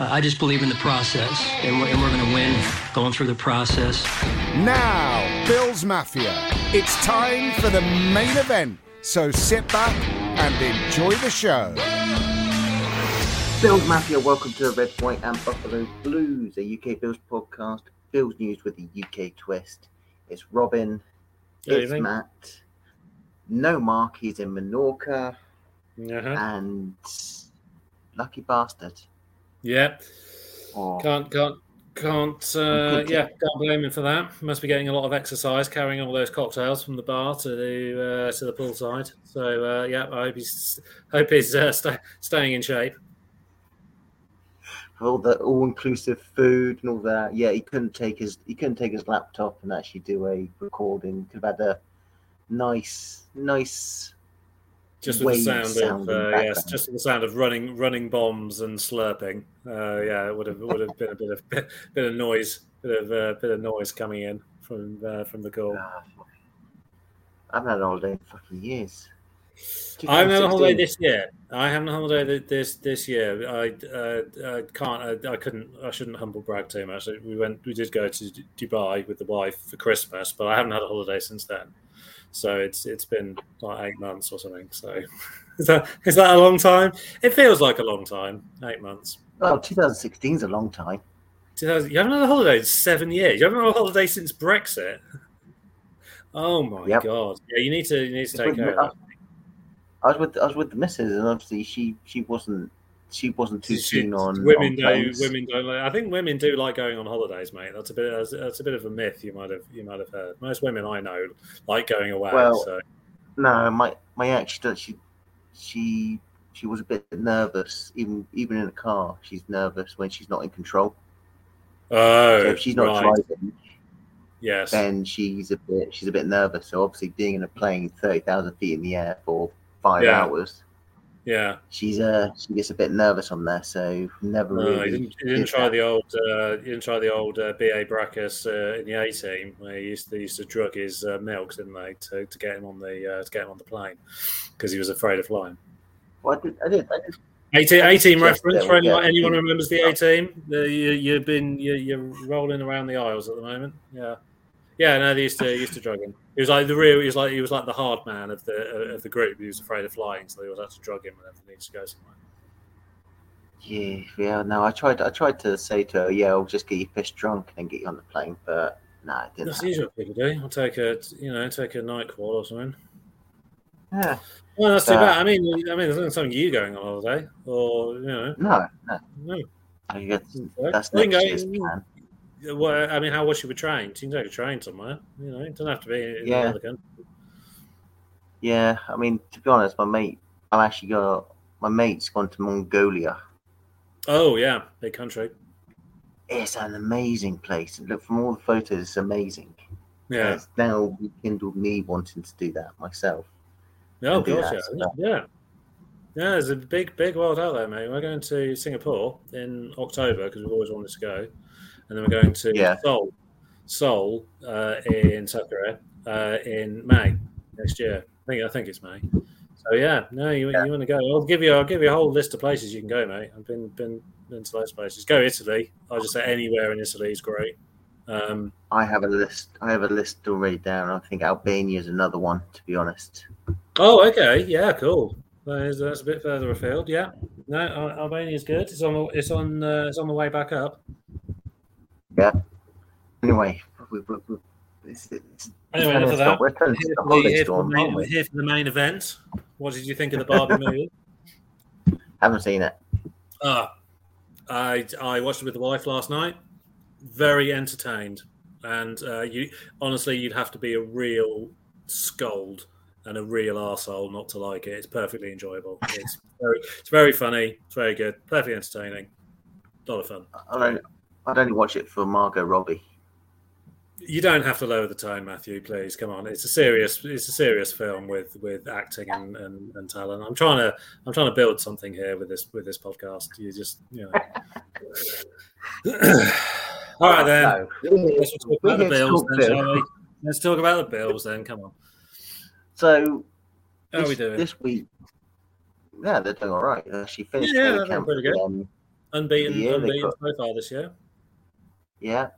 Uh, I just believe in the process, and we're, and we're going to win going through the process. Now, Bills Mafia, it's time for the main event. So sit back and enjoy the show. Bills Mafia, welcome to the Red, White, and Buffalo Blues, a UK Bills podcast. Bills news with a UK twist. It's Robin, Good it's evening. Matt. No Mark, he's in Menorca, Uh-huh. and Lucky Bastard. Yeah, Or can't can't can't. Uh, yeah, can't blame him for that. Must be getting a lot of exercise, carrying all those cocktails from the bar to the uh, to the poolside. So uh, yeah, I hope he's hope he's uh, sta staying in shape. all the all-inclusive food and all that. Yeah, he couldn't take his he couldn't take his laptop and actually do a recording. Could have had a nice, nice. Just with the sound sound of uh, yes, just with the sound of running running bombs and slurping. Uh, yeah, it would have would have been a bit of bit of noise, bit of uh, bit of noise coming in from uh, from the call. Ah, I haven't had a holiday in fucking years. I haven't had a holiday this year. I haven't had a holiday this this year. I uh, I can't. I, I couldn't. I shouldn't humble brag too much. We went. We did go to Dubai with the wife for Christmas, but I haven't had a holiday since then. So it's it's been like eight months or something. So is that is that a long time? It feels like a long time. Eight months. Well, 2016 is a long time. 2000 You haven't had a holiday in seven years. You haven't had a holiday since Brexit. Oh my Yep. god! Yeah, you need to you need to take It's care with- of that. I was with I was with the missus, and obviously she she wasn't she wasn't too She- keen on women on do planes. women don't like, I think women do like going on holidays, mate. That's a bit that's, that's a bit of a myth you might have you might have heard. Most women I know like going away. Well, so No, my my ex she she she was a bit nervous even even in the car. She's nervous when she's not in control. oh, So if she's not right. driving, yes, then she's a bit she's a bit nervous. So obviously, being in a plane thirty thousand feet in the air for five Yeah. hours, yeah. she's uh she gets a bit nervous on there. So never No, really. you didn't, you didn't try that. the old uh, you didn't try the old uh, BA Baracus uh, in the A team. Where he used to, they used to drug his uh, milk, didn't they, to, to get him on the uh, to get him on the plane because he was afraid of flying. Well, I did. I did. I did. A team, A team reference for anyone, anyone who remembers the A team. You, you've been you, you're rolling around the aisles at the moment. Yeah, yeah. No, they used to used to drug him. He was like the real. He was like he was like the hard man of the of the group. He was afraid of flying, so they always had to drug him whenever he needs to go somewhere. Yeah, yeah. No, I tried. I tried to say to her, "Yeah, I'll just get you pissed drunk and then get you on the plane," but no, it didn't. That's what people do. I'll take a you know take a night call or something. Yeah. Well, that's too Uh, bad. I mean, I mean, there's not something you going on holiday, or you know, No, no. no. I guess that's next year's plan. Well, I mean, how was she with trains? You can take a train somewhere. You know, it doesn't have to be in Yeah. another country. Yeah, I mean, to be honest, my mate, I'm actually got my mate's gone to Mongolia. Oh yeah, big country. It's an amazing place. Look from all the photos, it's amazing. Yeah. It's now rekindled me wanting to do that myself. Oh, of course, that, yeah. so- yeah. Yeah, there's a big, big world out there, mate. We're going to Singapore in October because we've always wanted to go, and then we're going to Yeah. Seoul, Seoul uh, in South Korea uh, in May next year. I think I think it's May. So yeah, no, you, Yeah. you want to go? I'll give you I'll give you a whole list of places you can go, mate. I've been been been to those places. Go Italy. I'll just say anywhere in Italy is great. Um, I have a list. I have a list already down. I think Albania is another one. To be honest, Oh, okay. Yeah, cool. That's, that's a bit further afield. Yeah. No, Albania is good. It's on. It's on. Uh, it's on the way back up. Anyway, we, we, we, it's, it's, Anyway, enough of that. we're Here the for the, holiday here, storm, main, we? here for the main event. What did you think of the Barbie movie? Haven't seen it. Ah, I I watched it with the wife last night. Very entertained, and uh, you honestly, you'd have to be a real scold and a real arsehole not to like it. It's perfectly enjoyable. It's very, it's very funny. It's very good. Perfectly entertaining. A lot of fun. I don't. I'd only watch it for Margot Robbie. You don't have to lower the tone, Matthew. Please, come on. It's a serious, it's a serious film with with acting and, and, and talent. I'm trying to, I'm trying to build something here with this with this podcast. You just, you know. All right then. No. Let's talk about the Bills talk then. Let's talk about the Bills then. Come on. So How are we doing? this week? Yeah, they're doing all right. Uh, she finished Yeah, doing camp pretty good. unbeaten, Yeah, they unbeaten got- so far this year. Yeah.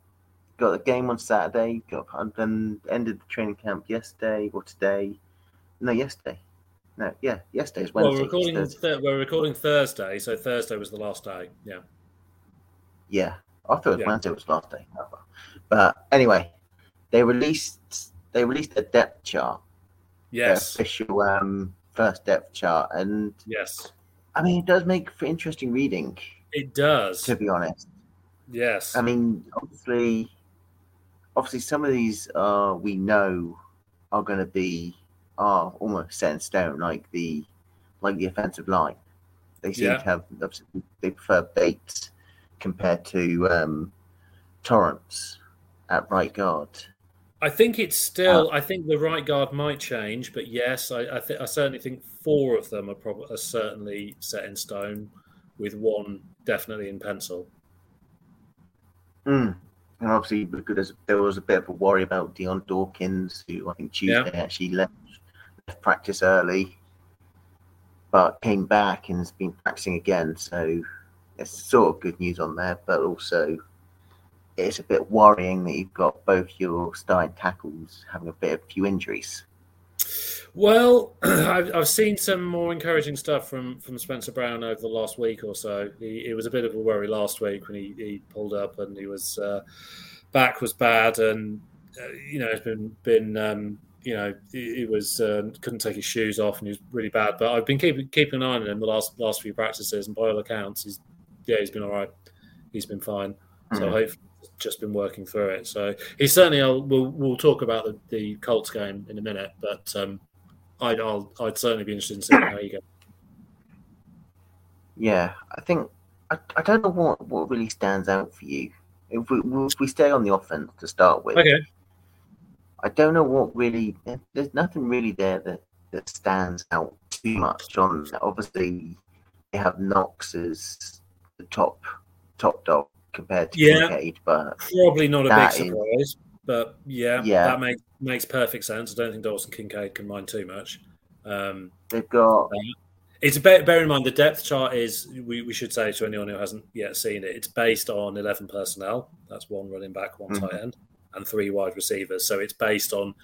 Got a game on Saturday. Got and then ended the training camp yesterday or today. No, yesterday. No, yeah, yesterday is Well, Wednesday. we're recording. Thursday. Th- we're recording Thursday, so Thursday was the last day. Yeah. Yeah, I thought it was Yeah. Wednesday was last day. But anyway, they released they released a depth chart, Yes. official um, first depth chart, and Yes. I mean it does make for interesting reading. It does. To be honest, Yes. I mean obviously, obviously some of these uh, we know are going to be are almost set in stone, like the like the offensive line. They seem Yeah. to have they prefer Bates compared to um, Torrence at right guard. I think it's still. I think the right guard might change, but yes, I I, th- I certainly think four of them are probably are certainly set in stone, with one definitely in pencil. Mm. And obviously, because there was a bit of a worry about Dion Dawkins, who I think Tuesday actually left, left practice early, but came back and has been practicing again. So it's sort of good news on there, but also it's a bit worrying that you've got both your starting tackles having a bit of few injuries. Well, I've, I've seen some more encouraging stuff from, from Spencer Brown over the last week or so. He, it was a bit of a worry last week when he, he pulled up and he was uh, back was bad and uh, you know it's been been um, you know he, he was uh, couldn't take his shoes off and he was really bad. But I've been keeping keeping an eye on him the last last few practices and by all accounts he's yeah he's been all right. He's been fine. So Mhm. hopefully just been working through it. So he certainly I'll, we'll we'll talk about the, the Colts game in a minute, but. Um, I'd I'll, I'd certainly be interested in seeing how you go. Yeah, I think I, I don't know what, what really stands out for you. If we, if we stay on the offense to start with, Okay. I don't know what really. There's nothing really there that, that stands out too much. On obviously, they have Knox as the top top dog compared to Yeah. Kincaid, but Probably not a big is- surprise, but yeah, Yeah. that makes makes perfect sense. I don't think Dalton Kincaid can mind too much. Um, they've got it's a bear, bear in mind the depth chart is we, we should say to anyone who hasn't yet seen it, it's based on eleven personnel. That's one running back, one Mhm. tight end, and three wide receivers. So it's based on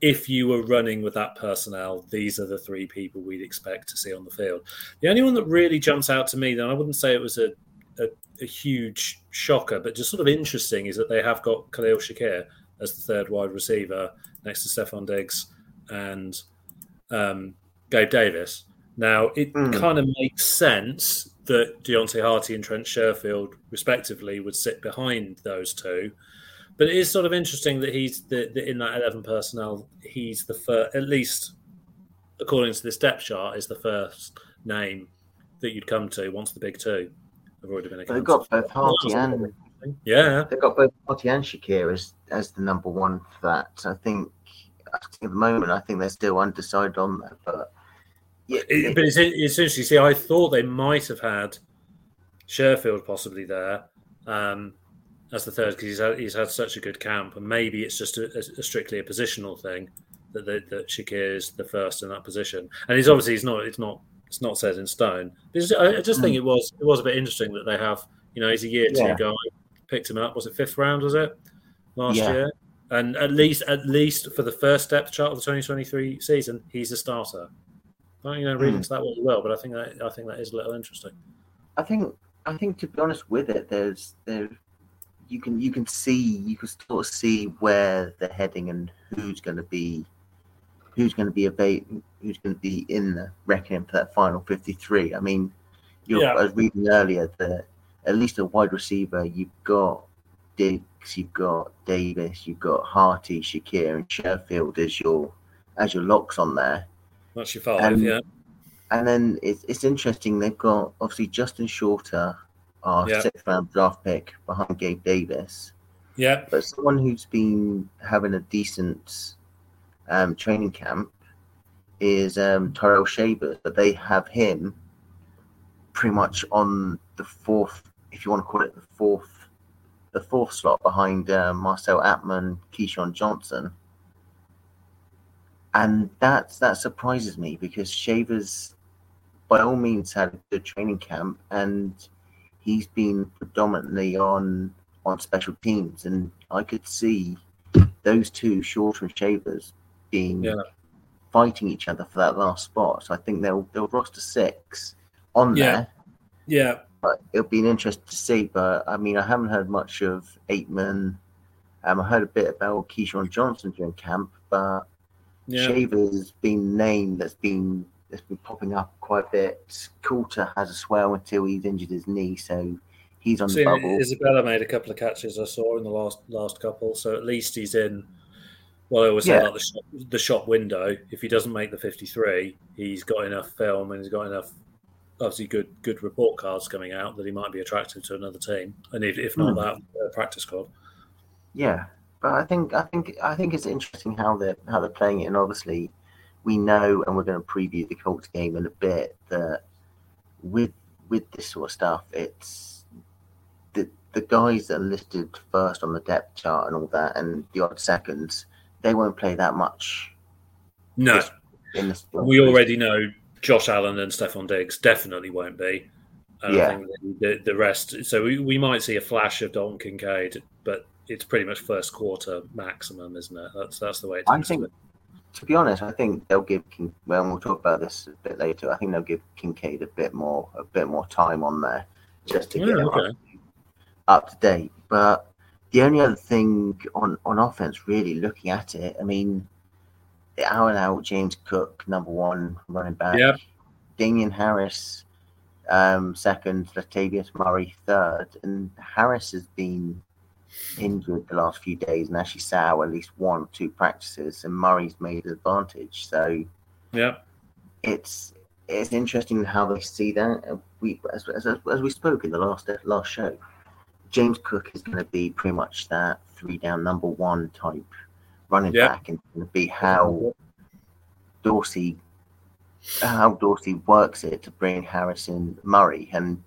if you were running with that personnel, these are the three people we'd expect to see on the field. The only one that really jumps out to me, then I wouldn't say it was a, a, a huge shocker, but just sort of interesting, is that they have got Khalil Shakir as the third wide receiver next to Stefon Diggs and um, Gabe Davis. Now, it Mm. kind of makes sense that Deonte Harty and Trent Sherfield, respectively, would sit behind those two. But it is sort of interesting that he's the, the, in that 11 personnel, he's the first, at least according to this depth chart, is the first name that you'd come to once the big two have already been they've got for. both Harty and Yeah. they've got both Harty and Shakir as as the number one for that. I think at the moment, I think they're still undecided on that, but yeah, It, but it's, it's interesting. See, I thought they might have had Sherfield possibly there um, as the third because he's had, he's had such a good camp, and maybe it's just a, a, strictly a positional thing that that, that Shakir is the first in that position, and he's obviously he's not it's not it's not set in stone. It's- I I just think it was it was a bit interesting that they have you know he's a year two Yeah. guy picked him up was it fifth round was it last Yeah. year. And at least, at least for the first depth chart of the 2023 season, he's a starter. Well, you know, read Hmm. into that you will, but I think that I think that is a little interesting. I think I think to be honest with it, there's there you can you can see you can sort of see where they're heading and who's going to be who's going to be a who's going to be in the reckoning for that final 53. I mean, you're, Yeah. I was reading earlier that at least a wide receiver you've got Diggs, you've got Davis, you've got Harty, Shakir, and Sherfield as your as your locks on there. That's your five, Um, yeah. And then it's, it's interesting. They've got obviously Justin Shorter, our Yeah. sixth round draft pick behind Gabe Davis, Yeah, but someone who's been having a decent um, training camp is um, Tyrell but they have him pretty much on the fourth, if you want to call it the fourth, the fourth slot behind uh, Marcell Ateman, KeeSean Johnson. And that's that surprises me because Shavers, by all means, had a good training camp, and he's been predominantly on on special teams, and I could see those two, Shorter and Shavers, being Yeah. fighting each other for that last spot. So I think they'll they'll roster six on Yeah. there. Yeah, But it'll be an interest to see. But I mean, I haven't heard much of Ateman. Um, I heard a bit about KeeSean Johnson during camp, but yeah. Shaver's been named that's been that's been popping up quite a bit. Coulter has a swell until he's injured his knee, so he's on the bubble. Isabella made a couple of catches I saw in the last last couple, so at least he's in. Well, I always say Yeah. like the shop, the shop window. If he doesn't make the fifty-three, he's got enough film and he's got enough, obviously good good report cards coming out that he might be attractive to another team, and if, if not Hmm. that, uh, practice squad. Yeah, but I think I think I think it's interesting how they're how they're playing it, and obviously we know, and we're going to preview the Colts game in a bit that with with this sort of stuff, it's the the guys that are listed first on the depth chart and all that, and the odd seconds, they won't play that much No, this. we already know Josh Allen and Stefon Diggs definitely won't be. And Yeah. I think the, the rest. So we, we might see a flash of Dalton Kincaid, but it's pretty much first quarter maximum, isn't it? That's that's the way. It I think, be. to be honest, I think they'll give King. Well, we'll talk about this a bit later. I think they'll give Kincaid a bit more, a bit more time on there, just to Yeah, get okay. up, up to date. But the only other thing on on offense, really looking at it, I mean, the out and out, James Cook, number one running back. Yep. Damien Harris, um, second. Latavius Murray, third. And Harris has been injured the last few days and actually sat out at least one or two practices, and Murray's made an advantage. So Yeah, it's it's interesting how they see that. We as, as, as we spoke in the last last show, James Cook is going to be pretty much that three down number one type running Yeah. back, and it's going to be how Dorsey how Dorsey works it to bring Harrison Murray, and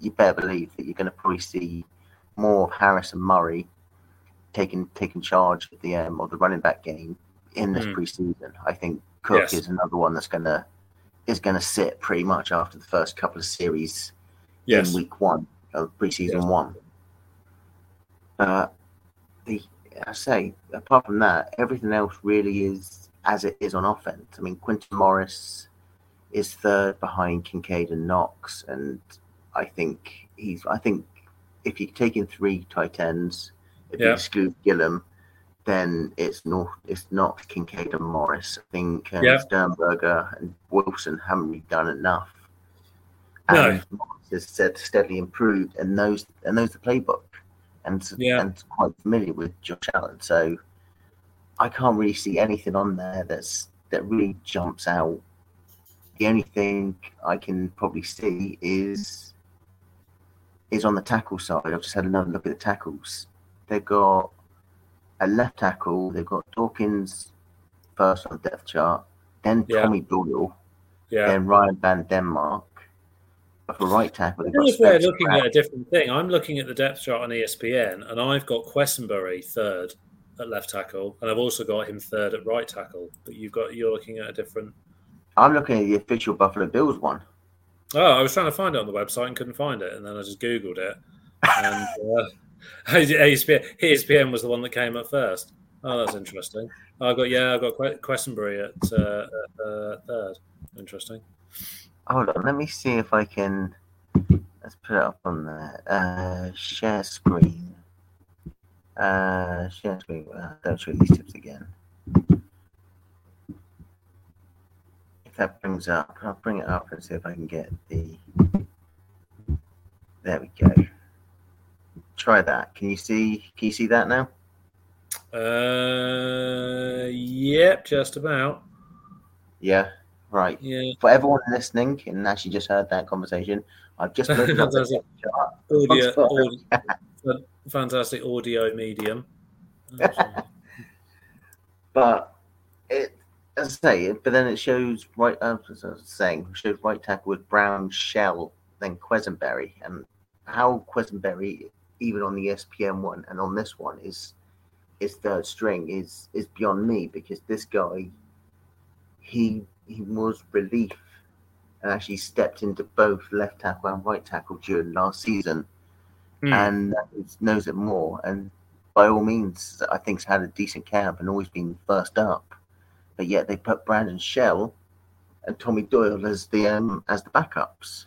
you better believe that you're going to probably see more of Harris and Murray taking taking charge of the um, of the running back game in this Hmm. preseason. I think Cook Yes. is another one that's gonna is gonna sit pretty much after the first couple of series yes, in week one of preseason Yes. one. But the I say apart from that, everything else really is as it is on offense. I mean, Quintin Morris is third behind Kincaid and Knox, and I think he's. I think if you take in three tight ends, if you exclude Gillum, then it's not it's not Kincaid and Morris. I think um, Yeah. Sternberger and Wilson haven't really done enough. No. Morris has said steadily improved and knows and knows the playbook and Yeah. and quite familiar with Josh Allen. So I can't really see anything on there that's that really jumps out. The only thing I can probably see is is on the tackle side. I've just had another look at the tackles. They've got a left tackle. They've got Dawkins first on the depth chart, then Yeah. Tommy Doyle, yeah. then Ryan Van Demark. For right tackle, They've got we're looking at a different thing. I'm looking at the depth chart on ESPN, and I've got Quessenberry third at left tackle, and I've also got him third at right tackle. But you've got you're looking at a different. I'm looking at the official Buffalo Bills one. Oh, I was trying to find it on the website and couldn't find it, and then I just googled it, and uh, ESPN, ESPN was the one that came up first. Oh, that's interesting. I've got yeah, I've got Que- Quessenberry at, uh, uh, third. Interesting. Hold on, let me see if I can. Let's put it up on there. Uh, share screen. Uh, share screen. Uh, don't show these tips again. If that brings up, I'll bring it up and see if I can get the. There we go. Try that. Can you see? Can you see that now? Uh, yep, just about. Yeah. Right. Yeah, For everyone listening and actually just heard that conversation, I've just looked up the Fantastic. chart. audio, audio fantastic audio medium. But it, as I say, it- but then it shows right. Uh, as I was saying, shows right tackle with Brown, Shell, then Quessenberry, and how Quessenberry, even on the ESPN one and on this one, is is third string is is beyond me because this guy, he he was relief and actually stepped into both left tackle and right tackle during last season, Hmm. and knows it more. And by all means, I think has had a decent camp and always been first up. But yet they put Brandon Shell and Tommy Doyle as the um, as the backups.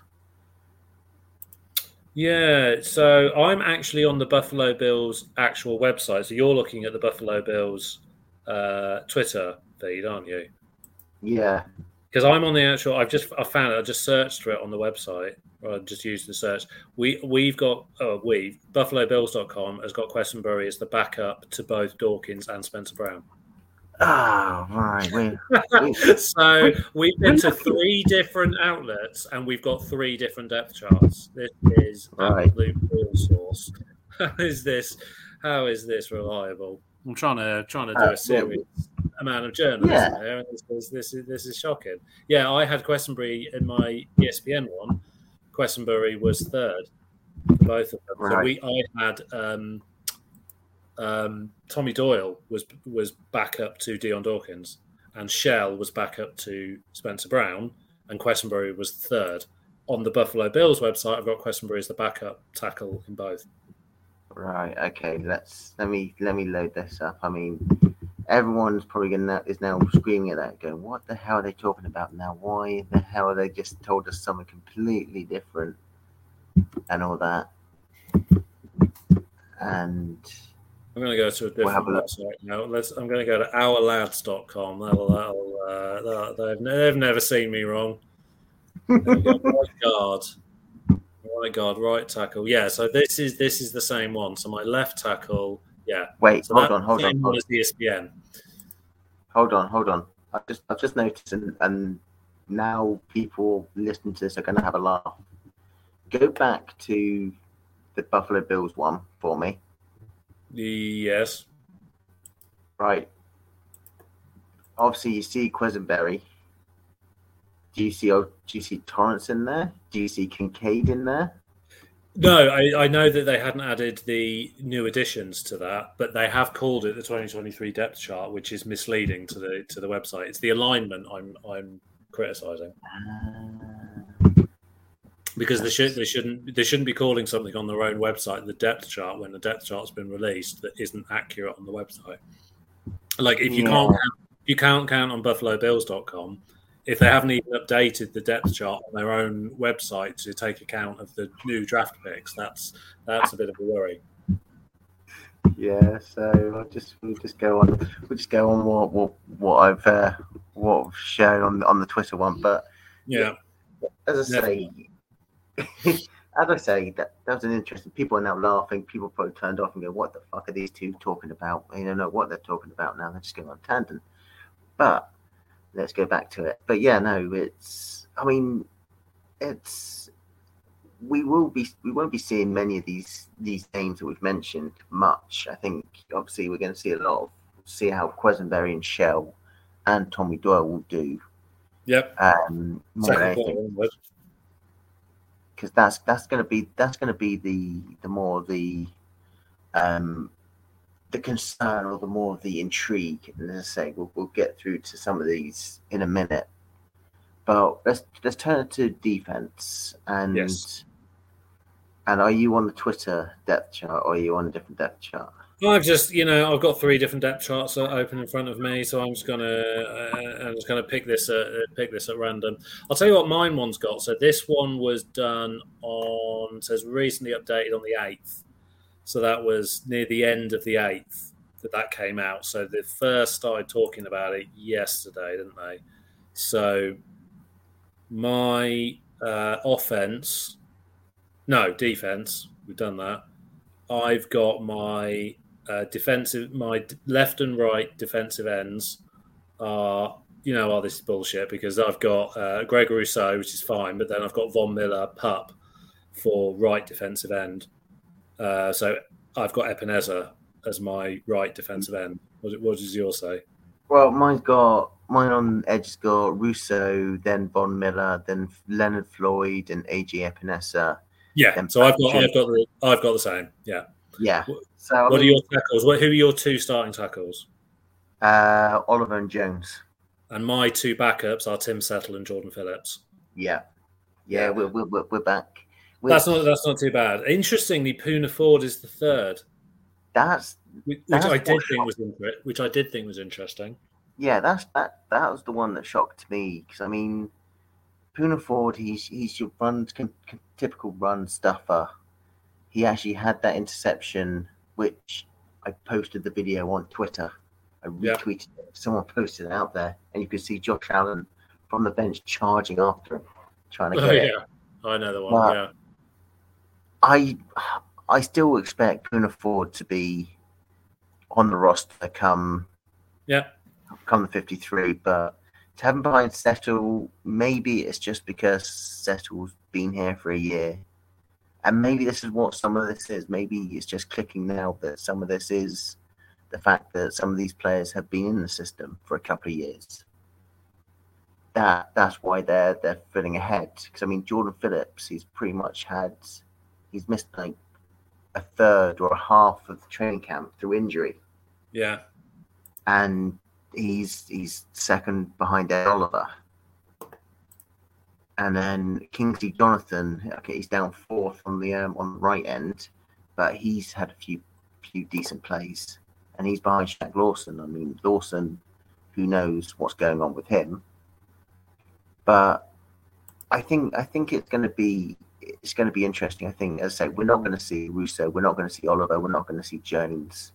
Yeah, so I'm actually on the Buffalo Bills actual website. So you're looking at the Buffalo Bills uh, Twitter feed, aren't you? Yeah, Because I'm on the actual. I've just I found it. I just searched for it on the website. Or I just used the search. We we've got oh we BuffaloBills.com has got Quessenberry as the backup to both Dawkins and Spencer Brown. Ah, right. We, so we've been to three different outlets and we've got three different depth charts. This is Right. absolute real source. How is this? How is this reliable? I'm trying to trying to do Uh, a serious amount of journalism Yeah. there, and this is this is this is shocking. Yeah, I had Quessenberry in my ESPN one. Quessenberry was third for both of them. So we I had um, um, Tommy Doyle was was back up to Dion Dawkins, and Shell was back up to Spencer Brown, and Quessenberry was third. On the Buffalo Bills website, I've got Quessenberry as the backup tackle in both. right. Okay. Let's let me let me load this up. I mean, everyone's probably gonna is now screaming at that, going, "What the hell are they talking about now? Why the hell are they just told us something completely different?" And all that. And I'm going to go to a We'll different a website now. Let's. I'm going to go to ourlads.com. That'll. that'll uh, that, they've, they've never seen me wrong. There we go. right guard. Right guard. Right tackle. Yeah. So this is this is the same one. So my left tackle. Yeah. wait, So hold on, hold on, hold on. ESPN. Hold on, hold on. I've just I've just noticed, and, and now people listening to this are going to have a laugh. Go back to the Buffalo Bills one for me, Yes. right? Obviously, you see Quessenberry. Do you see oh, do you see Torrence in there? Do you see Kincaid in there? No, I, I know that they hadn't added the new additions to that, but they have called it the 2023 depth chart, which is misleading to the to the website. It's the alignment I'm I'm criticizing because they should they shouldn't they shouldn't be calling something on their own website the depth chart when the depth chart's been released that isn't accurate on the website. Like if you Yeah. can't you can't count on BuffaloBills.com if they haven't even updated the depth chart on their own website to take account of the new draft picks. That's that's a bit of a worry. Yeah, so I'll just we'll just go on we'll just go on what what, what I've uh, what I've shown on on the Twitter one, but Yeah, as I say, as I say, that that was an interesting. People are now laughing. People probably turned off and go, "What the fuck are these two talking about?" They don't know what they're talking about now. They're just going on tangent. But let's go back to it. But yeah, no, it's. I mean, it's. We will be. We won't be seeing many of these these names that we've mentioned much. I think obviously we're going to see a lot of see how Quessenberry and Shell and Tommy Doyle will do. yep. Um, more than Second anything quarter onward. because that's that's going to be that's going to be the the more the um the concern or the more of the intrigue and as i say we'll, we'll get through to some of these in a minute but let's let's turn to defense and Yes. and are you on the twitter depth chart or are you on a different depth chart I've just, you know, I've got three different depth charts open in front of me, so I'm just gonna, uh, I'm just gonna pick this, uh, pick this at random. I'll tell you what mine one's got. So this one was done on, says recently updated on the eighth, so that was near the end of the eighth that that came out. So they first started talking about it yesterday, didn't they? So my uh, offense, no defense, we've done that. I've got my uh, defensive, my left and right defensive ends are, you know, oh, this is bullshit because I've got uh, Greg Rousseau, which is fine, but then I've got Von Miller, Pup for right defensive end. Uh, so I've got Epenesa as my right defensive end. What, what does yours say? well mine's got mine on edge has got rousseau then von miller then leonard floyd and ag epenesa Yeah, so I've got, I've got, the, I've got the same. Yeah. yeah What- so I What are your tackles? What, who are your two starting tackles? uh oliver and jones And my two backups are Tim Settle and Jordan Phillips. Yeah, yeah, we're we're, we're back. We're, that's not that's not too bad. Interestingly, Poona Ford is the third. That's which, that's I did think was which I did think was interesting. Yeah, that's that. That was the one that shocked me because I mean, Poona Ford, he's he's your run typical run stuffer. He actually had that interception, which I posted the video on Twitter. I retweeted yeah. it. Someone posted it out there, and you could see Josh Allen from the bench charging after him, trying to oh, get oh, yeah. it. I know the one. But yeah. I I still expect Poona Ford to be on the roster come yeah come the 53, but to have him behind Settle, maybe it's just because Settle's been here for a year. And maybe this is what some of this is. Maybe it's just clicking now that some of this is the fact that some of these players have been in the system for a couple of years. That that's why they're they're filling ahead. Because I mean, Jordan Phillips, he's pretty much had he's missed like a third or a half of the training camp through injury. Yeah, and he's he's second behind Ed Oliver. And then Kingsley Jonathan, okay, he's down fourth on the um, on the right end, but he's had a few few decent plays, and he's behind Shaq Lawson. I mean, Lawson, who knows what's going on with him, but I think I think it's going to be it's going to be interesting. I think, as I say, we're not going to see Rousseau, we're not going to see Oliver, we're not going to see Jones.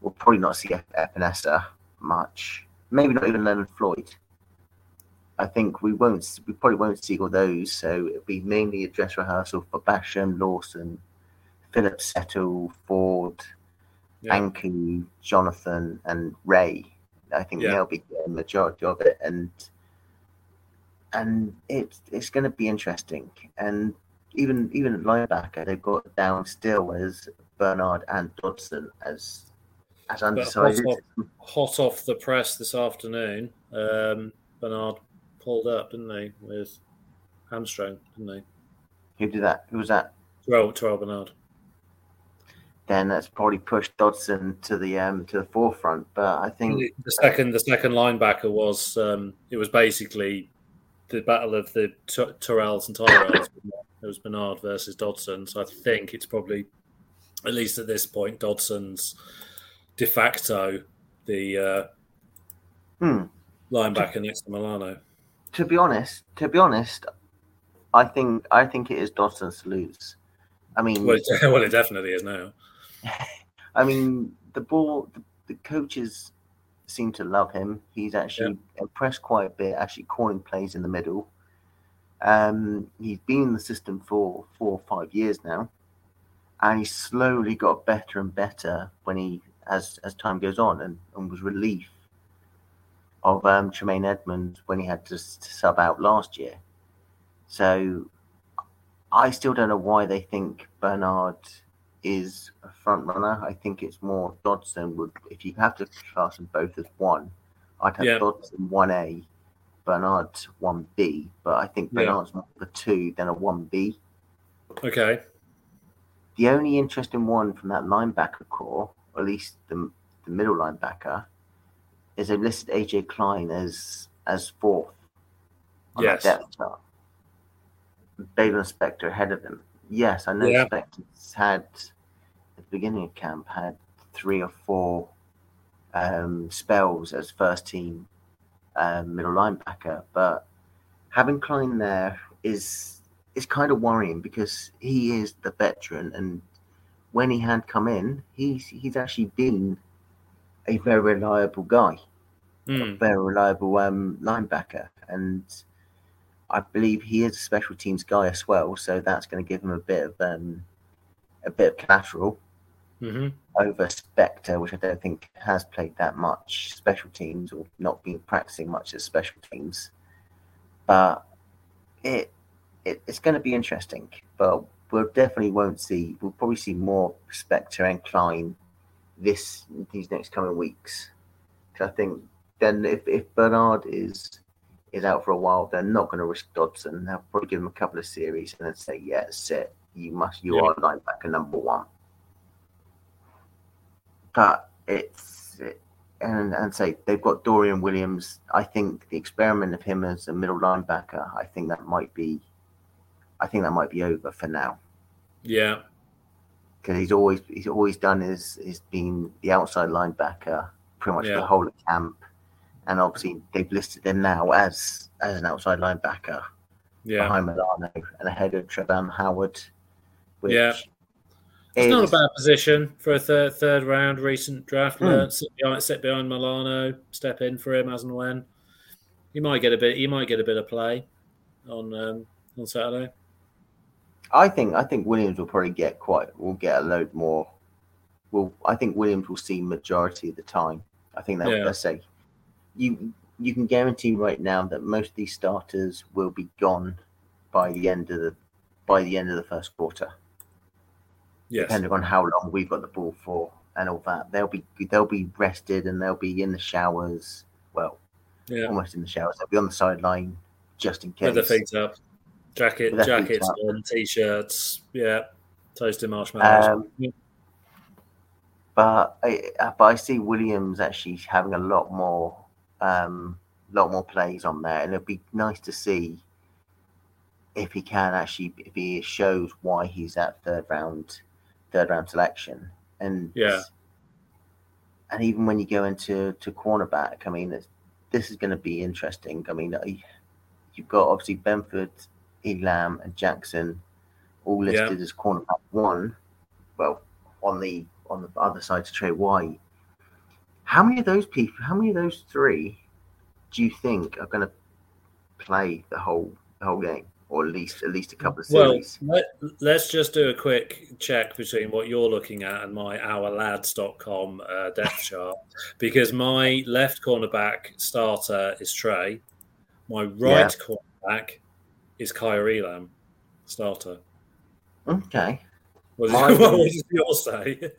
We'll probably not see Epenesa much. Maybe not even Leonard Floyd. I think we won't. We probably won't see all those. So it'll be mainly a dress rehearsal for Basham, Lawson, Phillips, Settle, Ford, yeah. Ankou, Jonathan, and Ray. I think yeah. they'll be the majority of it, and and it's it's going to be interesting. And even even at linebacker, they've got down still as Bernard and Dodson as as undecided. Hot off, hot off, the press this afternoon, um, Bernard pulled up, didn't they, with hamstring, didn't they? Who did that? Who was that? Terrell, Terrell Bernard. Then that's probably pushed Dodson to the um, to the forefront. But I think the second the second linebacker was um, it was basically the battle of the T- Terrells and Tyrells. It was Bernard versus Dodson. So I think it's probably at least at this point Dodson's de facto the uh, hmm. linebacker next to Milano. To be honest, to be honest, I think I think it is Dodson's to lose. I mean, well, well, it definitely is now. I mean, the ball, the, the, coaches seem to love him. He's actually yeah. impressed quite a bit, actually calling plays in the middle. Um, he's been in the system for four or five years now, and he slowly got better and better when he as as time goes on, and, and was relief of um, Tremaine Edmunds when he had to, to sub out last year. So I still don't know why they think Bernard is a front runner. I think it's more Dodson would if you have to class them both as one, I'd have yeah. Dodson one A, Bernard one B, but I think Bernard's yeah. more of a two than a one B. Okay. The only interesting one from that linebacker core or at least the, the middle linebacker, is they've listed AJ Klein as as fourth on yes. the depth chart. Baylon Spector ahead of him. Yes, I know yeah. Had at the beginning of camp had three or four um, spells as first team um, middle linebacker, but having Klein there is is kind of worrying because he is the veteran and when he had come in, he's he's actually been a very reliable guy, mm. a hmm. very reliable um, linebacker, and I believe he is a special teams guy as well. So that's going to give him a bit of um, a bit of collateral mm-hmm. over Spector, which I don't think has played that much special teams or not been practicing much as special teams. But it, it it's going to be interesting. But we'll definitely won't see. We'll probably see more Spector and Klein this these next coming weeks. Because I think then if, if Bernard is is out for a while, they're not going to risk Dodson. They'll probably give him a couple of series and then say, "Yeah, sit. You must. You yeah. are linebacker number one." But it's and and say they've got Dorian Williams. I think the experiment of him as a middle linebacker, I think that might be, I think that might be over for now. Yeah, because he's always he's always done is is been the outside linebacker pretty much Yeah. the whole of camp, and obviously they've listed him now as as an outside linebacker yeah. behind Milano and ahead of Trevor Howard. Which Yeah. It's not a bad position for a third third round recent draft. Learn, sit, behind, sit behind Milano, step in for him as and when. You might get a bit. You might get a bit of play on um, on Saturday. I think I think Williams will probably get quite will get a load more. Well, I think Williams will see majority of the time. I think that Yeah. let's say you you can guarantee right now that most of these starters will be gone by the end of the by the end of the first quarter, Yes. depending on how long we've got the ball for and all that. They'll be they'll be rested and they'll be in the showers. Well, Yeah. almost in the showers. They'll be on the sideline just in case. With their feet up, jacket, jackets on, t-shirts. Yeah. Toasted marshmallows. Um, but I, uh, but I see Williams actually having a lot more, um, lot more plays on there, and it'd be nice to see if he can actually if he shows why he's at third round, third round selection, and Yeah. and even when you go into to cornerback, I mean, it's, this is going to be interesting. I mean, you've got obviously Benford, Elam, and Jackson all Yeah. listed as cornerback one. Well, on the on the other side to Trey White. How many of those people? How many of those three do you think are going to play the whole the whole game, or at least at least a couple of Well, series? let, let's just do a quick check between what you're looking at and my ourlads.com uh, depth chart because my left cornerback starter is Trey. My right cornerback is Kaiir Elam, starter. okay. What, Mine- what does yours say?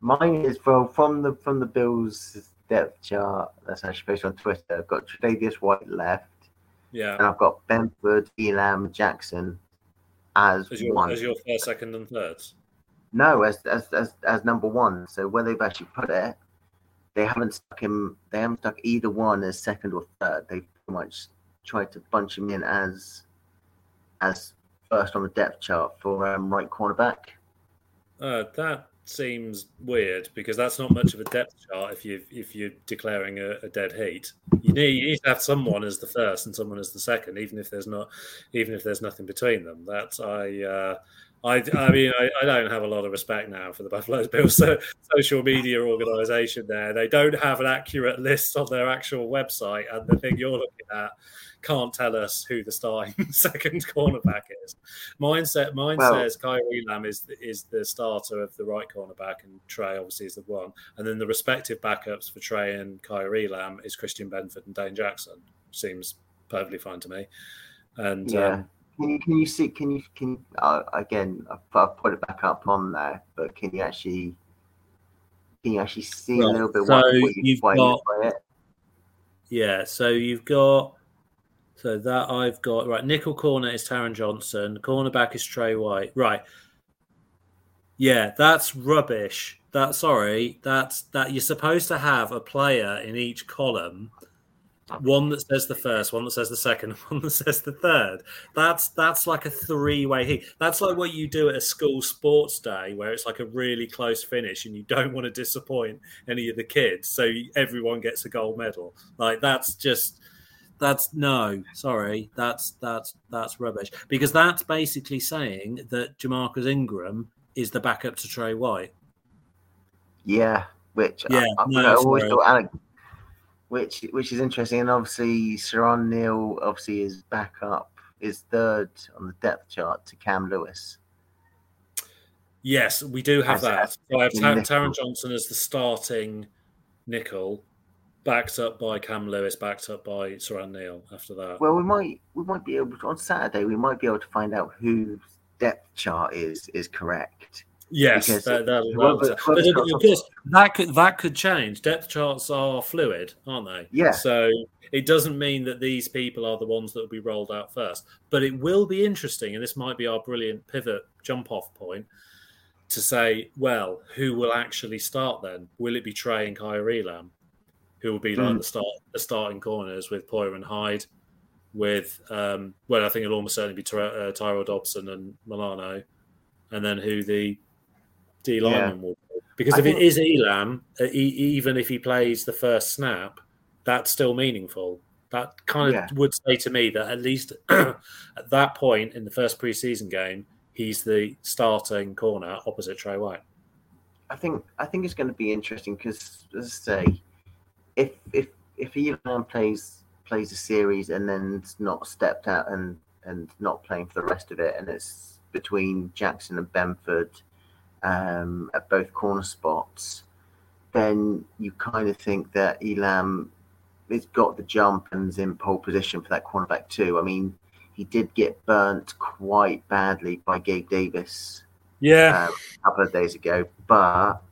Mine is well from the from the Bills depth chart that's actually posted on Twitter. I've got Tre'Davious White left, Yeah, and I've got Benford, Elam, Jackson as as your, one. as your first, second, and third. No, as, as as as number one. So where they've actually put it, they haven't stuck him. They haven't stuck either one as second or third. They pretty much tried to bunch him in as as first on the depth chart for um, right cornerback. Uh, that seems weird because that's not much of a depth chart if you if you're declaring a, a dead heat. You need, you need to have someone as the first and someone as the second, even if there's not even if there's nothing between them. That's I. Uh, I, I mean, I, I don't have a lot of respect now for the Buffalo Bills so, social media organization. There, they don't have an accurate list on their actual website, and the thing you're looking at can't tell us who the starting second cornerback is. Mine, set, mine Well- says Kaiir Elam is is the starter of the right cornerback, and Trey obviously is the one. And then the respective backups for Trey and Kaiir Elam is Christian Benford and Dane Jackson. Seems perfectly fine to me. And Yeah. um, Can you can you see can you can uh, again I've, I've put it back up on there, but can you actually can you actually see Right, a little bit so what, what you you've got- it? Yeah, so you've got so that I've got right. Nickel corner is Taron Johnson. Cornerback is Trey White. Right. Yeah, that's rubbish. That sorry, that's that you're supposed to have a player in each column. One that says the first, one that says the second, one that says the third. That's that's like a three-way hit. That's like what you do at a school sports day, where it's like a really close finish, and you don't want to disappoint any of the kids, so everyone gets a gold medal. Like that's just that's no, sorry, that's that's that's rubbish because that's basically saying that Ja'Marcus Ingram is the backup to Trey White. Yeah, which Yeah, I, no, I always thought Alec, which which is interesting, and obviously Siran Neal obviously is back up is third on the depth chart to Cam Lewis. Yes, we do have that. So I have Ta- nickel. Taron Johnson as the starting nickel, backed up by Cam Lewis, backed up by Siran Neal after that. Well, we might we might be able to, on Saturday we might be able to find out whose depth chart is is correct. Yes, that, that, that, whoever but of course, that could that could change. Depth charts are fluid, aren't they? Yeah. So it doesn't mean that these people are the ones that will be rolled out first, but it will be interesting, and this might be our brilliant pivot jump off point to say, well, who will actually start then? Will it be Trey and Kaiir Elam? who will be like mm. the start the starting corners with Poyer and Hyde, with um, well, I think it'll almost certainly be Ty- uh, Tyrell Dodson and Milano, and then who the D yeah. will be. Because I if think... it is Elam, uh, even if he plays the first snap, that's still meaningful. That kind of yeah. would say to me that at least at that point in the first preseason game, he's the starting corner opposite Trey White. I think I think it's going to be interesting because, as I say, if if if Elam plays plays a series and then not stepped out and and not playing for the rest of it, and it's between Jackson and Benford um, at both corner spots, then you kind of think that Elam has got the jump and is in pole position for that cornerback too. I mean, he did get burnt quite badly by Gabe Davis. Yeah, uh, a couple of days ago, but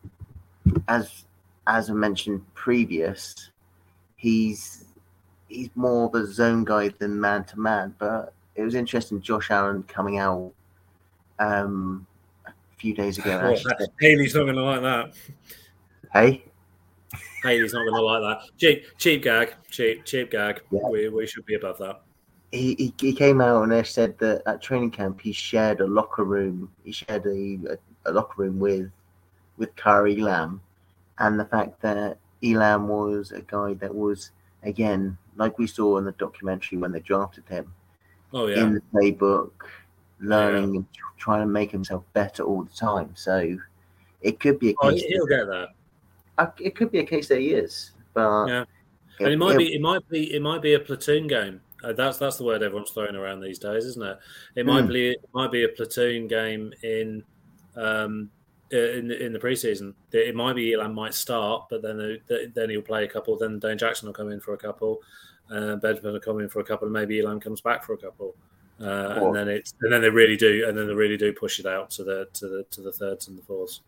as as I mentioned previous, he's he's more of a zone guy than man to man. But it was interesting, Josh Allen coming out um, few days ago. Oh, Haley's not going to like that. Hey. Haley's not going to like that. Cheap, cheap gag, cheap, cheap gag. Yeah. We, we should be above that. He, he, he came out and said that at training camp he shared a locker room. He shared a, a, a locker room with with Kaiir Elam, and the fact that Elam was a guy that was again like we saw in the documentary when they drafted him. Oh yeah. In the playbook, learning yeah. and trying to make himself better all the time. So it could be a oh, case. Oh, he'll get that. Uh, it could be a case that he is, but yeah. And it, it might be, it might be, it might be a platoon game. Uh, that's that's the word everyone's throwing around these days, isn't it? It might mm. be, it might be a platoon game in, um, in in the preseason. It might be Elam might start, but then then he'll play a couple. Then Dane Jackson will come in for a couple. Uh, Bedford will come in for a couple, and maybe Elam comes back for a couple. Uh, and then it's and then they really do, and then they really do push it out to the to the to the thirds and the fourths.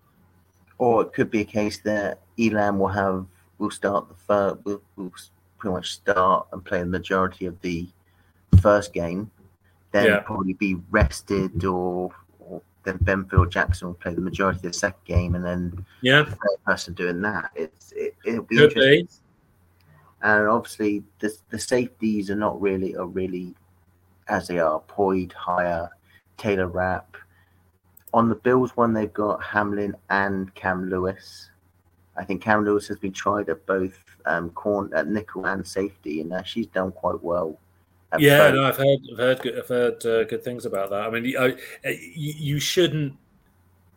Or it could be a case that Elam will have will start the first, will, will pretty much start and play the majority of the first game, then yeah. probably be rested or, or then Benfield Jackson will play the majority of the second game, and then yeah, the person doing that. It's it, will be Could interesting. Be. And obviously, the the safeties are not really are really as they are. Poyer, Hyde, Taylor Rapp. On the Bills one, they've got Hamlin and Cam Lewis. I think Cam Lewis has been tried at both um, corn at nickel and safety, and uh, she's done quite well. Yeah, no, I've heard, I've heard, good, I've heard uh, good things about that. I mean, you, uh, you shouldn't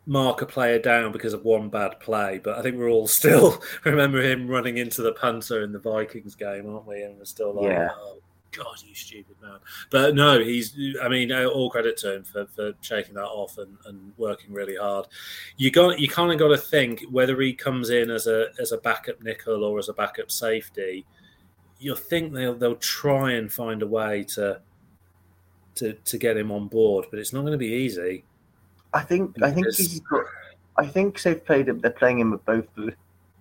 mark a player down because of one bad play, but I think we're all still remember him running into the punter in the Vikings game, aren't we? And we're still like, yeah. oh God, you stupid man. But no, he's, I mean, uh, all credit to him for, for shaking that off and, and working really hard. You got, you kind of got to think whether he comes in as a, as a backup nickel or as a backup safety. You'll think they'll, they'll try and find a way to, to, to get him on board, but it's not going to be easy. I think, I think he's got, I think they've played him, they're playing him at both,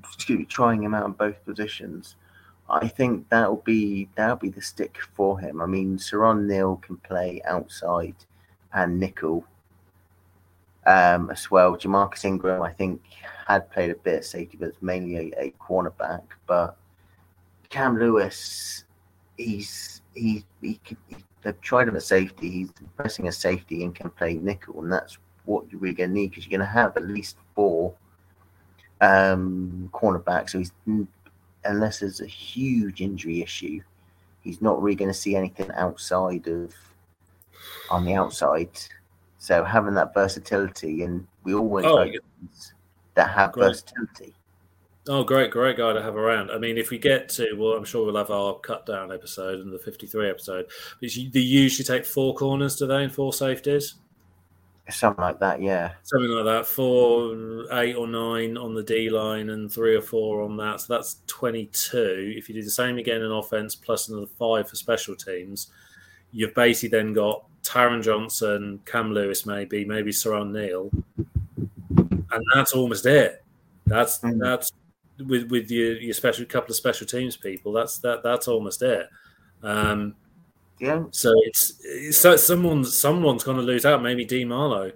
excuse me, trying him out in both positions I think that'll be that'll be the stick for him. I mean, Siran Neal can play outside and nickel um, as well. Ja'Marcus Ingram, I think, had played a bit of safety, but it's mainly a, a cornerback. But Cam Lewis, he's he, he, he they've tried him at safety. He's pressing a safety and can play nickel, and that's what you're really going to need because you're going to have at least four um, cornerbacks. So he's unless there's a huge injury issue, he's not really going to see anything outside of on the outside. So having that versatility, and we always oh, like that have great. versatility. Oh, great, great guy to have around. I mean, if we get to, well, I'm sure we'll have our cut down episode and the 53 episode. But they usually take four corners, do they, and four safeties? Something like that, yeah. Something like that. Four, eight, or nine on the D line, and three or four on that. So that's twenty-two. If you do the same again in offense, plus another five for special teams, you've basically then got Taron Johnson, Cam Lewis, maybe, maybe Siran Neal, and that's almost it. That's mm. that's with with your your special couple of special teams people. That's that that's almost it. Um, yeah. So it's, it's someone's someone's going to lose out. Maybe D Marlowe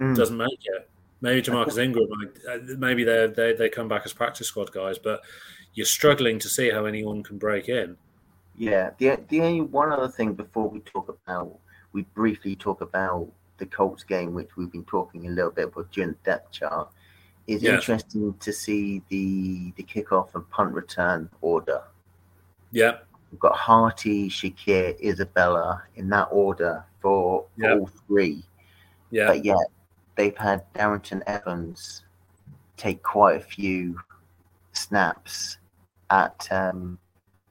mm. doesn't make it. Maybe Ja'Marcus Ingram. Uh, maybe they they they come back as practice squad guys. But you're struggling to see how anyone can break in. Yeah, the the only one other thing before we talk about, we briefly talk about the Colts game, which we've been talking a little bit about during the depth chart. It's Yeah. interesting to see the the kickoff and punt return order. Yeah, We've got Harty, Shakir, Isabella in that order for, for Yeah. all three. yeah, But yet they've had Darrynton Evans take quite a few snaps at um,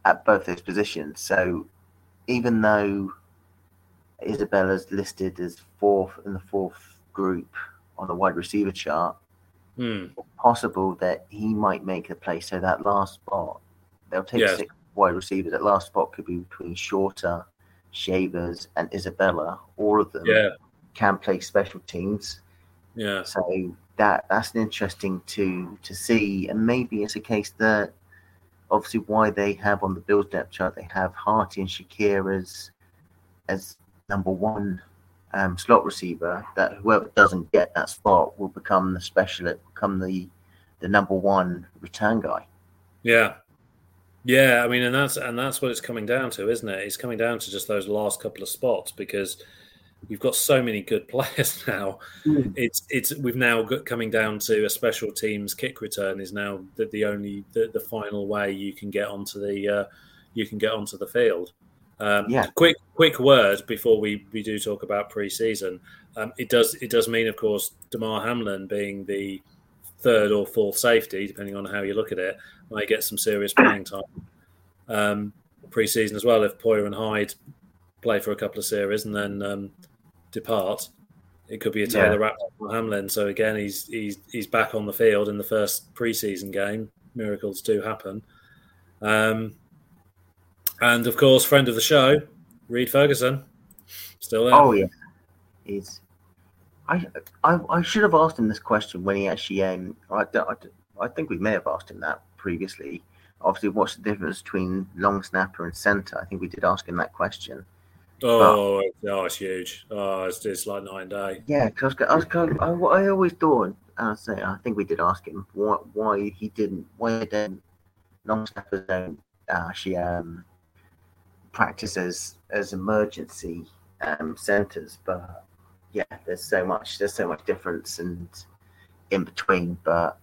at both those positions. So even though Isabella's listed as fourth in the fourth group on the wide receiver chart, Hmm. possible that he might make a play. So that last spot, they'll take Yeah. six wide receivers. That last spot could be between Shorter, Shavers, and Isabella. All of them yeah, can play special teams. yeah, So that that's an interesting to to see, and maybe it's a case that obviously why they have on the Bills depth chart they have Harty and Shakir as as number one um, slot receiver. That whoever doesn't get that spot will become the specialist, become the the number one return guy. yeah, yeah. I mean, and that's and that's what it's coming down to, isn't it? It's coming down to just those last couple of spots because we've got so many good players now. It's it's we've now got coming down to a special teams kick return is now the, the only the, the final way you can get onto the uh, you can get onto the field. Um, Yeah. Quick quick word before we, we do talk about preseason. Um, it does it does mean, of course, Damar Hamlin being the third or fourth safety, depending on how you look at it, might get some serious playing time um, preseason as well. If Poyer and Hyde play for a couple of series and then um, depart, it could be a Taylor Rapp or Hamlin. So again, he's he's he's back on the field in the first preseason game. Miracles do happen. Um, and of course, friend of the show, Reid Ferguson, still there. Oh yeah, he's. I, I I should have asked him this question when he actually um I, I, don't- I think we may have asked him that previously. Obviously, what's the difference between long snapper and center? I think we did ask him that question. oh, it's- oh, it's huge. Oh, it's, it's like night and day. Yeah, because I was kind of, I, I always thought I say I think we did ask him why why he didn't why don't long snappers don't actually um practice as as emergency um centers, but yeah, there's so much there's so much difference and in between, but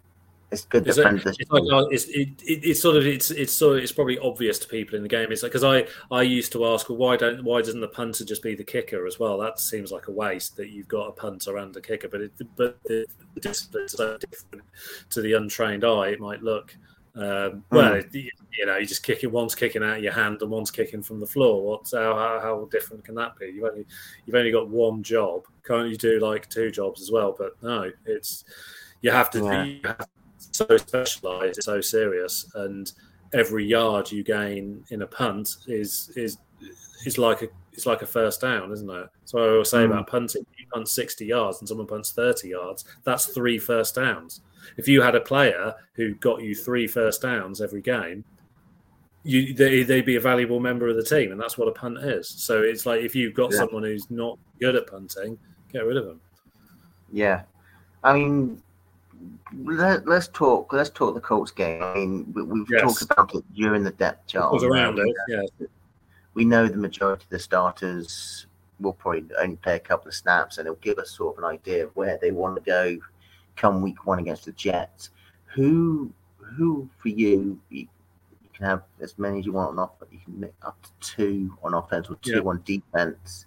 it's good It's, it's like oh, it's it, it, it's sort of it's it's sort of it's probably obvious to people in the game. It's like because I I used to ask, well, why don't why doesn't the punter just be the kicker as well? That seems like a waste that you've got a punter and a kicker, but it but the, discipline's so different to the untrained eye. It might look. Um, well, it, you know, you're just kicking. One's kicking out of your hand, and one's kicking from the floor. What's how, how how different can that be? You've only you've only got one job. Can't you do like two jobs as well? But no, it's you have to. Yeah. You have so specialized, it's so serious, and every yard you gain in a punt is is is like a it's like a first down, isn't it? So I always say Mm. about punting, you punt sixty yards and someone punts thirty yards, that's three first downs. If you had a player who got you three first downs every game, you they, they'd be a valuable member of the team, and that's what a punt is. So it's like if you've got Yeah. someone who's not good at punting, get rid of them. Yeah, I mean, let, let's talk. Let's talk the Colts game. I mean, we, we've Yes. talked about it during the depth chart. Was around it, yeah. We know the majority of the starters will probably only play a couple of snaps, and it'll give us sort of an idea of where they want to go come week one against the Jets. Who, who for you? You, can have as many as you want on offer. You can make up to two on offense or two Yeah. on defense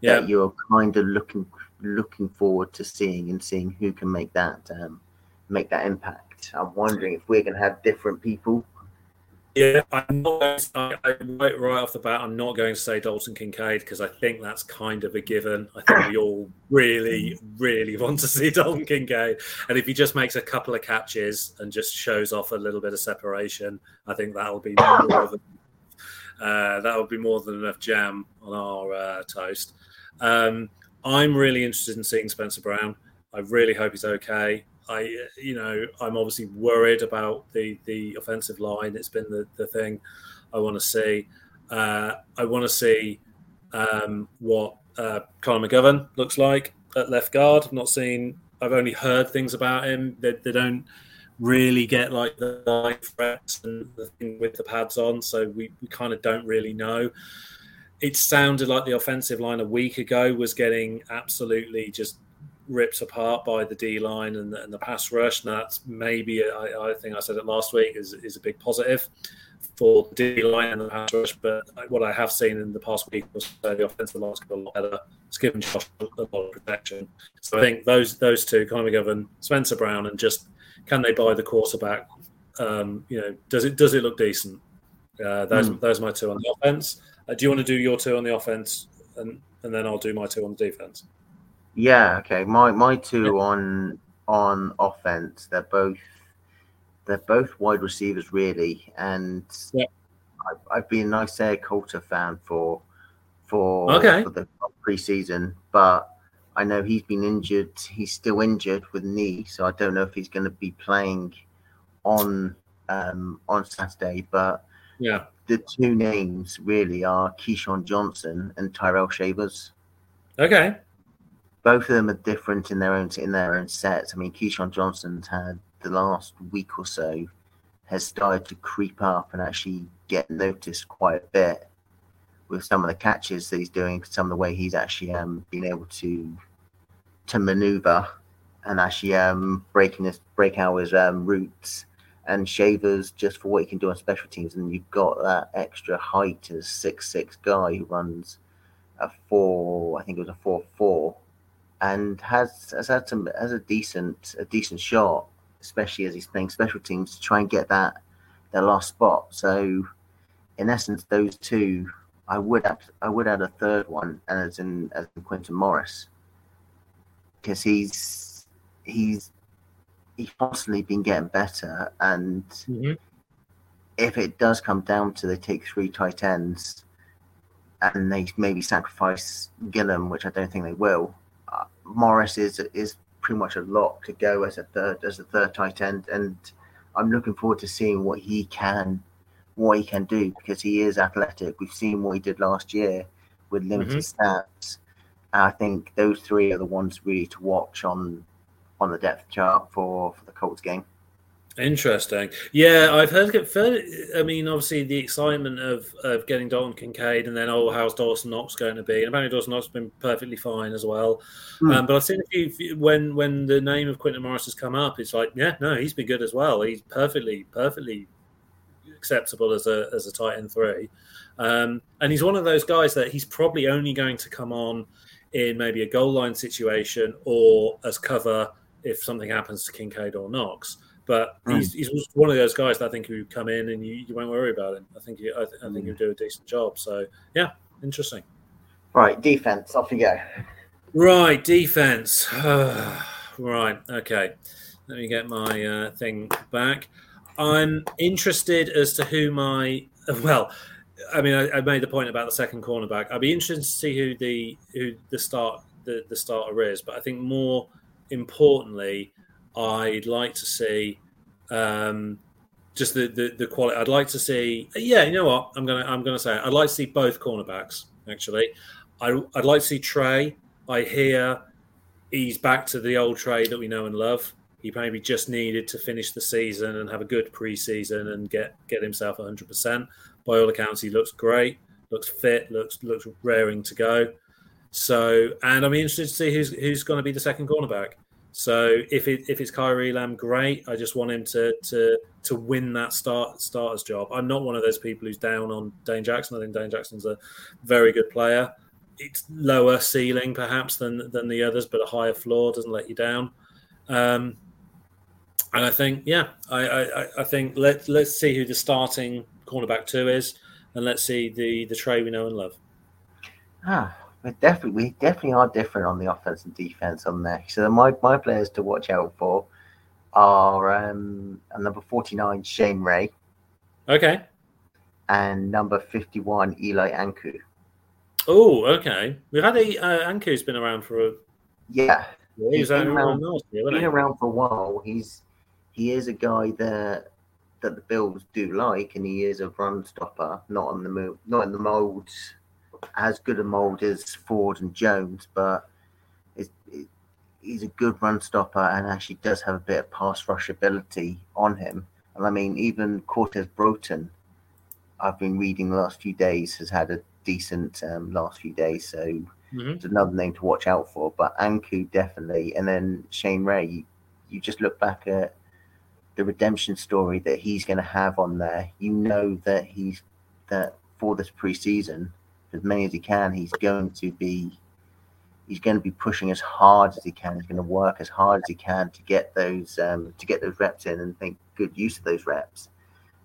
Yeah, that you're kind of looking looking forward to seeing and seeing who can make that um, make that impact. I'm wondering if we're going to have different people. Yeah, I'm not. I, I, right, right off the bat, I'm not going to say Dalton Kincaid because I think that's kind of a given. I think we all really, really want to see Dalton Kincaid, and if he just makes a couple of catches and just shows off a little bit of separation, I think that'll be more than uh, that will be more than enough jam on our uh, toast. Um, I'm really interested in seeing Spencer Brown. I really hope he's okay. I, you know, I'm obviously worried about the the offensive line. It's been the, the thing I want to see. Uh, I want to see um, what uh, Connor McGovern looks like at left guard. I've not seen. I've only heard things about him. They, they don't really get like the live threats and the thing with the pads on, so we, we kind of don't really know. It sounded like the offensive line a week ago was getting absolutely just ripped apart by the D line and, and, the pass rush. And that's maybe, I, I, think I said it last week, is, is a big positive for the D line and the pass rush. But what I have seen in the past week was the offensive line's got a lot better. It's given Josh a lot of protection. So I think those those two, Connor McGovern, Spencer Brown, and just can they buy the quarterback? Um, you know, does it does it look decent? Uh, those mm. those are my two on the offense. Uh, do you want to do your two on the offense, and and then I'll do my two on the defense? Yeah, okay. My my two on on offense, they're both they're both wide receivers really, and yeah. I, have been an Isaiah Coulter fan for for okay. for the preseason, but I know he's been injured. He's still injured with knee, so I don't know if he's going to be playing on um, on Saturday. But yeah, the two names really are KeeSean Johnson and Tyrell Shavers. Okay both of them are different in their own in their own sets. I mean, KeeSean Johnson's had the last week or so has started to creep up and actually get noticed quite a bit with some of the catches that he's doing, some of the way he's actually um, been able to to maneuver and actually um, breaking his break out his um, routes and Shavers just for what he can do on special teams. And you've got that extra height as six six guy who runs a four, I think it was a four four and has has had some has a decent a decent shot, especially as he's playing special teams to try and get that their last spot. So, in essence, those two, I would add, I would add a third one, and as in as in Quintin Morris, because he's he's he's constantly been getting better, and mm-hmm. if it does come down to they take three tight ends. And they maybe sacrifice Gilliam, which I don't think they will Morris is is pretty much a lock to go as a third as a third tight end, and I'm looking forward to seeing what he can what he can do because he is athletic. We've seen what he did last year with limited mm-hmm. stats. I think those three are the ones really to watch on on the depth chart for, for the Colts game. Interesting. Yeah, I've heard it. I mean, obviously, the excitement of, of getting Dalton Kincaid and then, oh, how's Dawson Knox going to be? And apparently, Dawson Knox has been perfectly fine as well. Mm. Um, but I've seen a few, when, when the name of Quintin Morris has come up, it's like, yeah, no, he's been good as well. He's perfectly, perfectly acceptable as a, as a tight end three. Um, and he's one of those guys that he's probably only going to come on in maybe a goal line situation or as cover if something happens to Kincaid or Knox. But mm. he's, he's one of those guys that I think who come in and you, you won't worry about him. I think he, I, th- I think hmm. he'll do a decent job. So yeah, interesting. Right, defense. Off you go. Right, defense. right, okay. Let me get my uh, thing back. I'm interested as to who my well. I mean, I, I, made the point about the second cornerback. I'd be interested to see who the who the start the, the starter is, but I think more importantly, I'd like to see um, just the, the, the quality. I'd like to see. Yeah, you know what? I'm gonna I'm gonna say it. I'd like to see both cornerbacks. Actually, I, I'd like to see Trey. I hear he's back to the old Trey that we know and love. He maybe just needed to finish the season and have a good preseason and get get himself 100. percent By all accounts, he looks great, looks fit, looks looks raring to go. So, and I'm interested to see who's who's going to be the second cornerback. So if it if it's Kaiir Elam, great. I just want him to to to win that start starter's job. I'm not one of those people who's down on Dane Jackson. I think Dane Jackson's a very good player. It's lower ceiling perhaps than than the others, but a higher floor doesn't let you down. Um, and I think, yeah, I, I, I think let let's see who the starting cornerback two is, and let's see the the Trey we know and love. Ah, we definitely we definitely are different on the offense and defense on there. So my my players to watch out for are um, number forty nine Shane Ray. Okay. And number fifty one Eli Ankou. Oh, okay. We've had a uh, Ankou's been around for a yeah. yeah he's been, around, year, been around for a while. He's he is a guy that that the Bills do like, and he is a run stopper, not on the move, not in the molds as good a mold as Ford and Jones, but it, it, he's a good run stopper and actually does have a bit of pass rush ability on him. And I mean, even Cortez Broughton, I've been reading the last few days, has had a decent um, last few days. So mm-hmm. it's another name to watch out for. But Ankou, definitely, and then Shane Ray. You, you just look back at the redemption story that he's going to have on there. You know that he's that for this preseason, as many as he can, he's going to be he's going to be pushing as hard as he can. He's going to work as hard as he can to get those um, to get those reps in and make good use of those reps.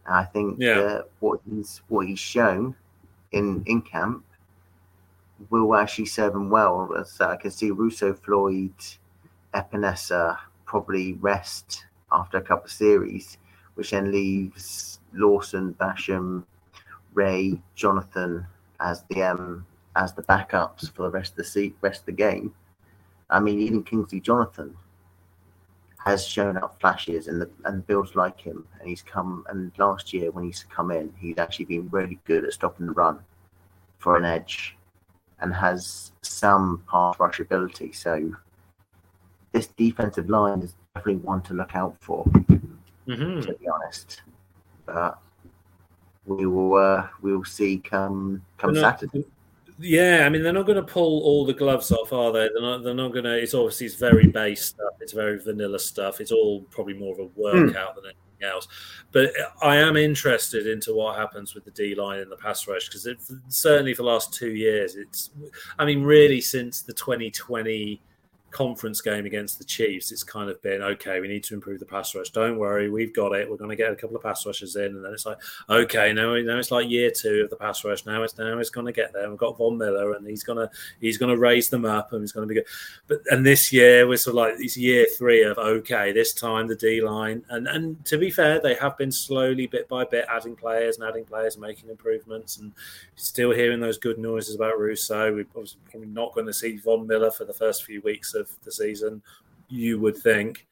And I think yeah. what he's what he's shown in in camp will actually serve him well. So I can see Rousseau, Floyd, Epenesa probably rest after a couple of series, which then leaves Lawson, Basham, Ray, Jonathan as the um, as the backups for the rest of the seat, rest of the game. I mean, even Kingsley Jonathan has shown up flashes and the and Bills like him, and he's come. And last year when he's come in, he's actually been really good at stopping the run for an edge, and has some pass rush ability. So this defensive line is definitely one to look out for. Mm-hmm. To be honest, but we will uh, we will see come come Saturday. Yeah, I mean they're not going to pull all the gloves off, are they? They're not. They're not going to. It's obviously it's very base stuff. It's very vanilla stuff. It's all probably more of a workout mm. than anything else. But I am interested into what happens with the D line in the pass rush because certainly for the last two years, it's. I mean, really since the 2020 conference game against the Chiefs, it's kind of been okay. We need to improve the pass rush. Don't worry, we've got it. We're going to get a couple of pass rushes in, and then it's like okay, now now it's like year two of the pass rush. Now it's now it's going to get there. We've got Von Miller, and he's gonna he's going to raise them up, and he's going to be good. But and this year we're sort of like it's year three of okay. This time the D line, and and to be fair, they have been slowly bit by bit adding players and adding players, and making improvements, and still hearing those good noises about Rousseau. We're probably not going to see Von Miller for the first few weeks of the season. You would think.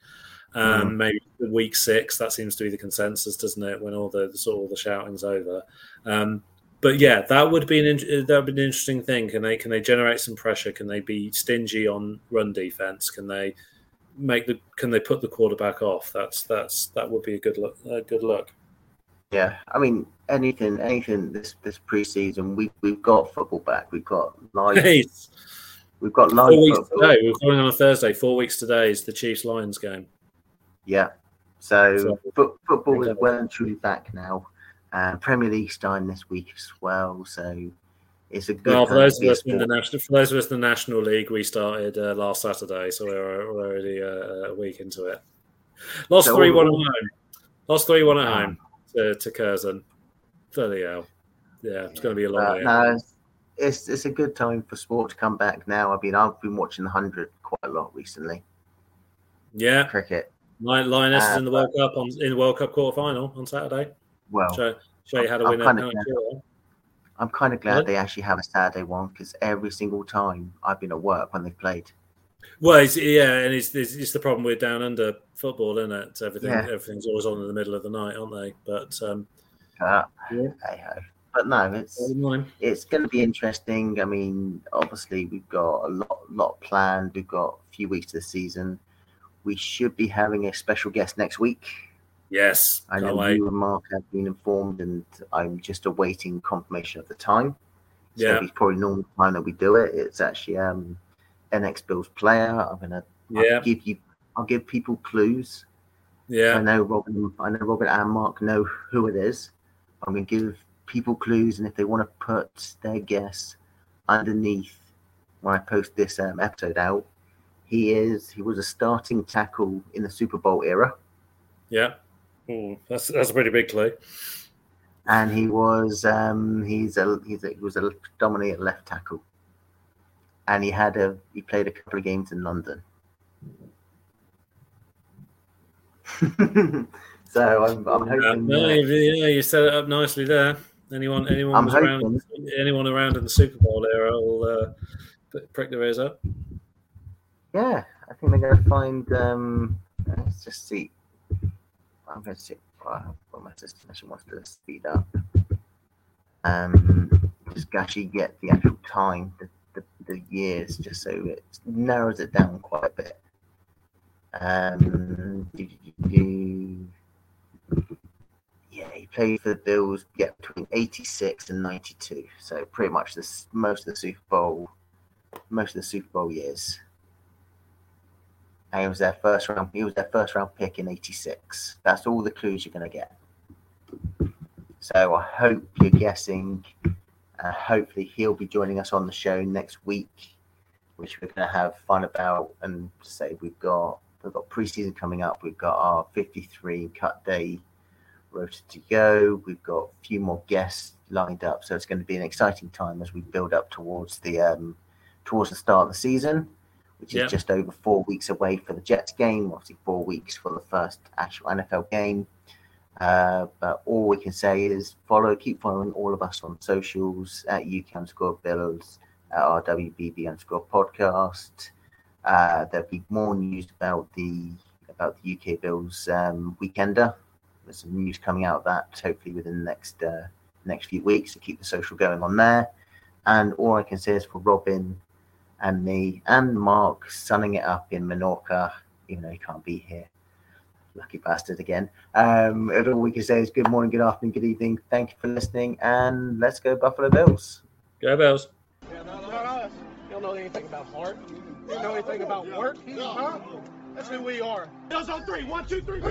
Um, mm. Maybe week six. That seems to be the consensus, doesn't it? When all the sort of all the shouting's over. Um, but yeah, that would be an that would be an interesting thing. Can they can they generate some pressure? Can they be stingy on run defense? Can they make the can they put the quarterback off? That's that's that would be a good look. A good look. Yeah, I mean anything anything this this preseason we we've got football back. We've got live. We've got live four weeks today. We're going on a Thursday. Four weeks today is the Chiefs Lions game. Yeah. So, so fo- football is well and truly back now. Uh, Premier League starting this week as well. So it's a good. Well, for those of us in the national, for those of us in the National League, we started uh, last Saturday, so we're, already uh, a week into it. Lost so three one at home. Lost three one at home to, to Curzon. Bloody hell! Yeah, it's going to be a long uh, No, it's it's a good time for sport to come back now. I mean, I've been watching the hundred quite a lot recently. Yeah, cricket. Lioness uh, is in the World Cup on in the World Cup quarter final on Saturday. Well, show, show you how to I'm win. Kind of I'm kind of glad they actually have a Saturday one because every single time I've been at work when they've played. Well, it's, yeah, and it's, it's, it's the problem with down under football, isn't it? Everything yeah. everything's always on in the middle of the night, aren't they? But um, uh, yeah. Hey ho. But no, it's it's going to be interesting. I mean, obviously we've got a lot lot planned. We've got a few weeks of the season. We should be having a special guest next week. Yes, I know you and Mark have been informed, and I'm just awaiting confirmation of the time. So yeah, it's probably normal time that we do it. It's actually um, NX Bills player. I'm gonna yeah. give you. I'll give people clues. Yeah, I know Robin. I know Robin and Mark know who it is. I'm gonna give people clues, and if they want to put their guess underneath when I post this um, episode out, he is he was a starting tackle in the Super Bowl era. Yeah, Ooh, that's that's a pretty big clue. And he was um, he's a he's a, he was a dominant left tackle, and he had a he played a couple of games in London. so I'm, I'm hoping. Yeah, yeah, you set it up nicely there. Anyone, anyone around, anyone around in the Super Bowl era will uh, prick their ears up. Yeah, I think they're going to find. Um, let's just see. I'm going to see well, my destination wants to speed up. Um, just actually get the actual time, the, the, the years, just so it narrows it down quite a bit. Um, yeah, he played for the Bills. Yeah, between '86 and '92. So pretty much this most of the Super Bowl, most of the Super Bowl years. And he was their first round. He was their first round pick in '86. That's all the clues you're going to get. So I hope you're guessing. Hopefully he'll be joining us on the show next week, which we're going to have fun about and say we've got we've got preseason coming up. We've got our 53 cut day rota to go. We've got a few more guests lined up, so it's going to be an exciting time as we build up towards the um, towards the start of the season, which is just over four weeks away for the Jets game. Obviously, four weeks for the first actual NFL game. Uh, but all we can say is follow, keep following all of us on socials at UK underscore Bills, at our WBB underscore podcast. Uh, there'll be more news about the about the UK Bills um, weekender. There's some news coming out of that hopefully within the next uh, next few weeks to keep the social going on there. And all I can say is for Robin and me and Mark sunning it up in Menorca, even though he can't be here. Lucky bastard again. Um, and all we can say is good morning, good afternoon, good evening. Thank you for listening, and let's go Buffalo Bills. Go Bills. Yeah, not, not us. You don't know anything about heart. You don't know anything about work. Huh? That's who we are. Bills on three. One, two, three.